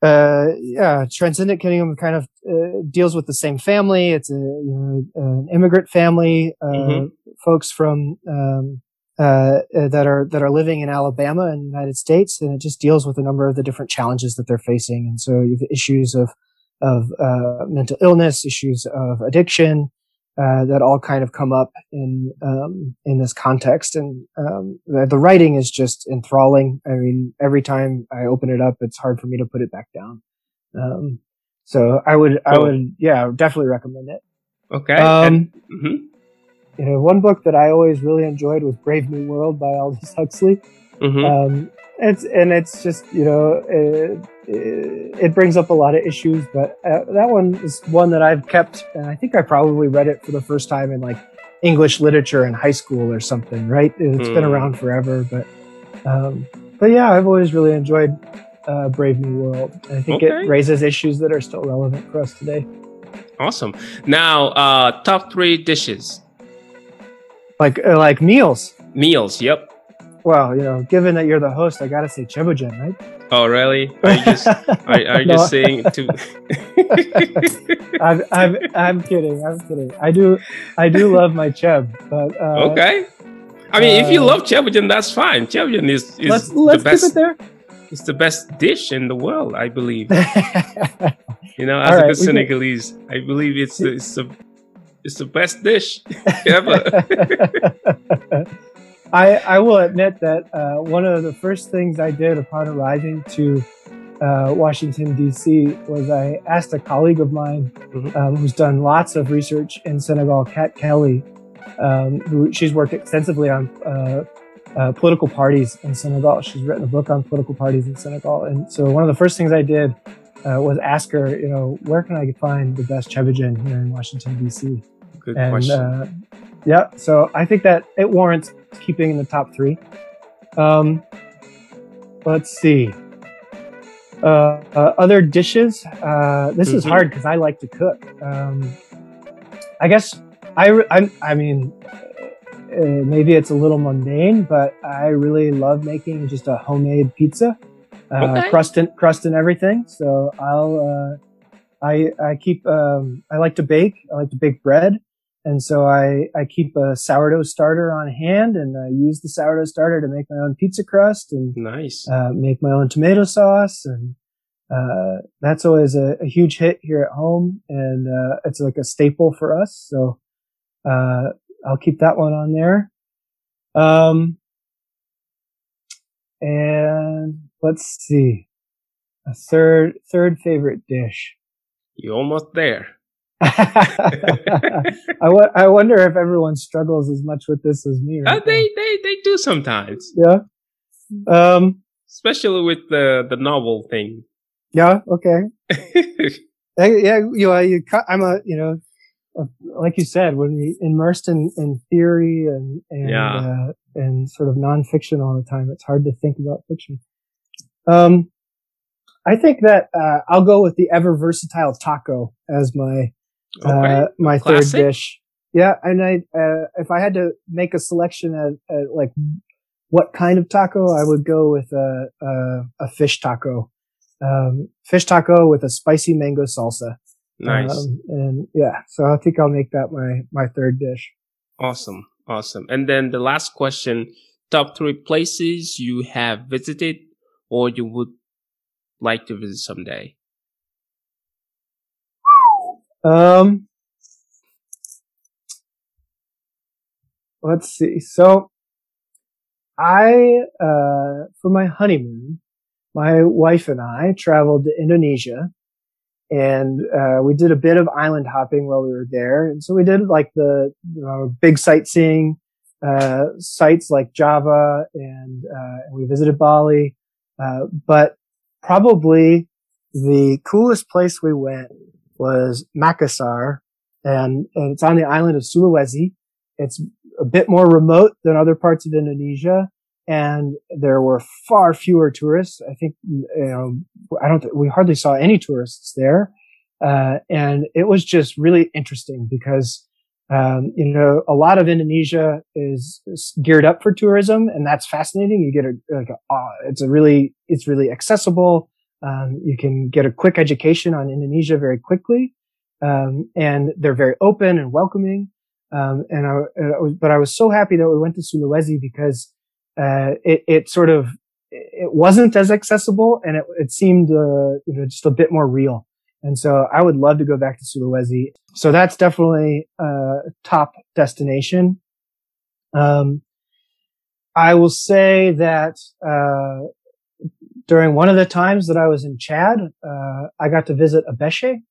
Speaker 3: uh, yeah, Transcendent Kingdom kind of uh, deals with the same family. It's a you know an immigrant family, uh, mm-hmm. folks from um, uh, uh, that are that are living in Alabama in the United States, and it just deals with a number of the different challenges that they're facing. And so you have issues of of uh, mental illness, issues of addiction, uh, that all kind of come up in um, in this context, and um, the, the, writing is just enthralling. I mean, every time I open it up, it's hard for me to put it back down. Um, so I would. I would, yeah, definitely recommend it.
Speaker 2: Okay. Um, and,
Speaker 3: mm-hmm. You know, one book that I always really enjoyed was Brave New World by Aldous Huxley. Mm-hmm. It's and it's just you know it, it, brings up a lot of issues, but uh, that one is one that I've kept, and I think I probably read it for the first time in like English literature in high school or something. Right? It's mm. been hmm. around forever, but um, but yeah, I've always really enjoyed uh, Brave New World. I think okay. it raises issues that are still relevant for us today.
Speaker 2: Awesome. Now, uh, top three dishes.
Speaker 3: Like uh, like meals.
Speaker 2: Meals. Yep.
Speaker 3: Well, you know, given that you're the host, I gotta say chebogen, right?
Speaker 2: Oh, really? Are you just are, are you
Speaker 3: No.
Speaker 2: just saying to?
Speaker 3: I'm, I'm I'm kidding. I'm kidding. I do I do love my cheb, but uh,
Speaker 2: okay. I mean, if you
Speaker 3: uh,
Speaker 2: love Chebujan, that's fine. Chebujan is, is
Speaker 3: Let's let's
Speaker 2: the
Speaker 3: keep
Speaker 2: best.
Speaker 3: it there.
Speaker 2: It's the best dish in the world, I believe. You know, as a
Speaker 3: right,
Speaker 2: good
Speaker 3: we can-
Speaker 2: Senegalese, I believe it's the, it's the it's the best dish ever.
Speaker 3: I I will admit that uh, one of the first things I did upon arriving to uh, Washington D.C. was I asked a colleague of mine
Speaker 2: Mhm.
Speaker 3: um, who's done lots of research in Senegal, Kat Kelly, um, who she's worked extensively on uh, uh, political parties in Senegal. She's written a book on political parties in Senegal, and so one of the first things I did uh, was ask her, you know, where can I find the best chebigen here in Washington D.C.
Speaker 2: Good
Speaker 3: and
Speaker 2: question.
Speaker 3: uh, yeah, so I think that it warrants keeping in the top three. Um, let's see. Uh, uh, other dishes. Uh, this is
Speaker 2: Mhm.
Speaker 3: hard because I like to cook. Um, I guess I, re- I, I mean, uh, maybe it's a little mundane, but I really love making just a homemade pizza, uh,
Speaker 2: Okay.
Speaker 3: crust and crust and everything. So I'll, uh, I, I keep, um, I like to bake. I like to bake bread. And so I, I keep a sourdough starter on hand and I use the sourdough starter to make my own pizza crust and
Speaker 2: nice.
Speaker 3: uh, make my own tomato sauce. And uh, that's always a, a huge hit here at home. And uh, it's like a staple for us. So uh, I'll keep that one on there. Um, and let's see. A third, third favorite dish.
Speaker 2: You're almost there.
Speaker 3: I, w- I wonder if everyone struggles as much with this as me.
Speaker 2: Uh, they they they do sometimes,
Speaker 3: yeah. Um.
Speaker 2: especially with the the novel thing.
Speaker 3: Yeah. Okay. I, yeah. You, know, you, I'm a. You know. uh, Like you said, when we immersed in, in theory and and
Speaker 2: Yeah.
Speaker 3: uh, and sort of nonfiction all the time, it's hard to think about fiction. Um, I think that uh, I'll go with the ever versatile taco as my
Speaker 2: okay.
Speaker 3: uh, my
Speaker 2: Classic.
Speaker 3: third dish. Yeah, and I uh, if I had to make a selection of uh, like what kind of taco, I would go with a a, a fish taco, um, fish taco with a spicy mango salsa.
Speaker 2: nice.
Speaker 3: Um, and yeah, so I think I'll make that my my third dish.
Speaker 2: Awesome. Awesome. And then the last question top three places you have visited or you would like to visit someday.
Speaker 3: Um, let's see. So, I uh, for my honeymoon, my wife and I traveled to Indonesia, and uh, we did a bit of island hopping while we were there. And so we did like the you know, big sightseeing uh, sites like Java, and uh, and we visited Bali. Uh, but probably the coolest place we went was Makassar, and, and it's on the island of Sulawesi. It's a bit more remote than other parts of Indonesia, and there were far fewer tourists. I think, you know, I don't, th- we hardly saw any tourists there. Uh, and it was just really interesting because, um, you know, a lot of Indonesia is, is geared up for tourism and that's fascinating. You get a, like, a, uh, it's a really, it's really accessible. Um, you can get a quick education on Indonesia very quickly. Um, and they're very open and welcoming. Um, and I, I was, but I was so happy that we went to Sulawesi because, uh, it, it sort of, it wasn't as accessible and it, it seemed, uh, you know, just a bit more real. And so I would love to go back to Sulawesi. So that's definitely a top destination. Um, I will say that, uh, during one of the times that I was in Chad, uh, I got to visit Abéché.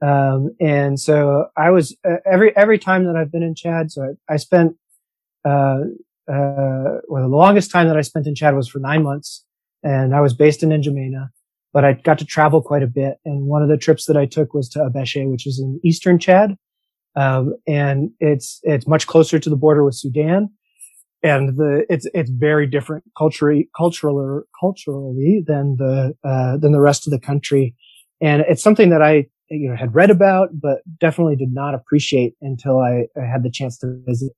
Speaker 3: Um, and so I was uh, every every time that I've been in Chad. So I, I spent uh, uh, well the longest time that I spent in Chad was for nine months, and I was based in N'Djamena, but I got to travel quite a bit. And one of the trips that I took was to Abéché, which is in eastern Chad, um, and it's it's much closer to the border with Sudan, and the it's it's very different culturally cultural culturally than the uh, than the rest of the country, and it's something that I you know had read about, but definitely did not appreciate until I, I had the chance to visit.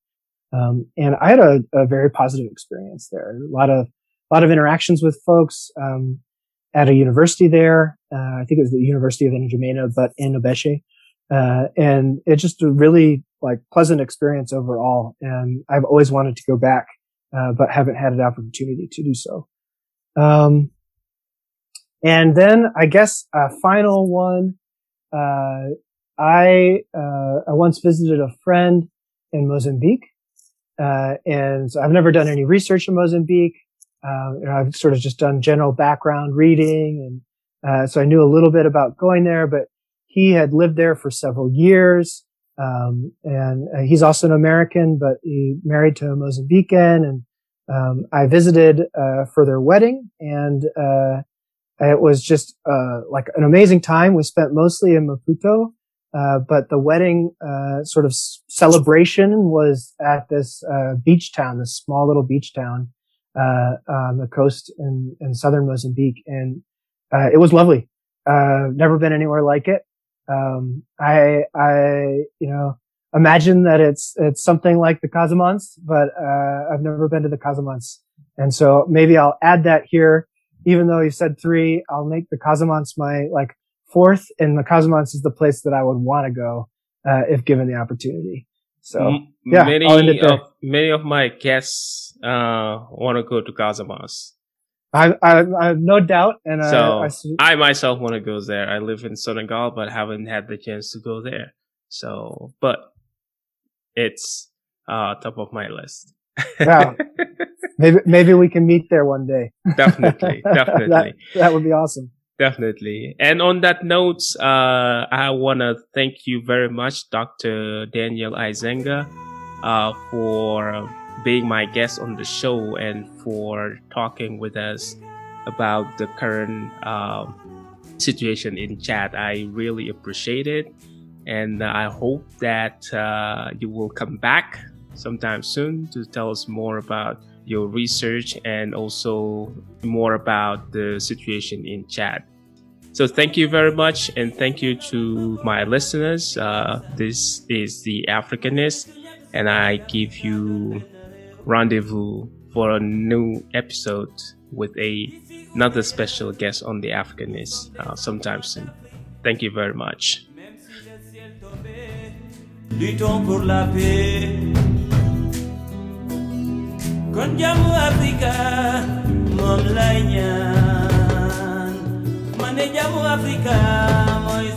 Speaker 3: Um, and I had a, a, very positive experience there. A lot of a lot of interactions with folks um, at a university there. Uh, I think it was the University of N'Djamena, but in Abéché. Uh, and it's just really like pleasant experience overall. And I've always wanted to go back, uh, but haven't had an opportunity to do so. Um, and then I guess a final one. Uh, I uh, I once visited a friend in Mozambique, uh, and so I've never done any research in Mozambique. Uh, I've sort of just done general background reading, and uh, so I knew a little bit about going there. But he had lived there for several years, um, and uh, he's also an American, but he married to a Mozambican, and um, I visited for their wedding, and it was just uh, like an amazing time. We spent mostly in Maputo, uh, but the wedding uh, sort of celebration was at this uh, beach town, this small little beach town uh, on the coast in, in southern Mozambique, and uh, it was lovely. never been anywhere like it. Um, I, I, you know, imagine that it's it's something like the Casamance, but I've never been to the Casamance, and so maybe I'll add that here even though you said three, I'll make the Casamance my like fourth, and the Casamance is the place that I would want to go uh, if given the opportunity. So yeah,
Speaker 2: many of many of my guests uh, want to go to Casamance.
Speaker 3: I, I, I have no doubt, and
Speaker 2: so I, I, myself want to go there. I live in Senegal, but haven't had the chance to go there. So, but it's uh, top of my list.
Speaker 3: yeah, maybe maybe we can meet there one day.
Speaker 2: Definitely, definitely.
Speaker 3: that, that would be awesome.
Speaker 2: Definitely. And on that note, uh, I want to thank you very much, Dr. Daniel Eizenga, uh, for being my guest on the show and for talking with us about the current uh, situation in Chad. I really appreciate it. And I hope that uh, you will come back sometime soon to tell us more about your research and also more about the situation in Chad. So thank you very much, and thank you to my listeners. Uh, this is the Africanist, and I give you rendezvous for a new episode with a, another special guest on the Africanist uh, sometime soon. Thank you very much. Mané jamu Afrika moy.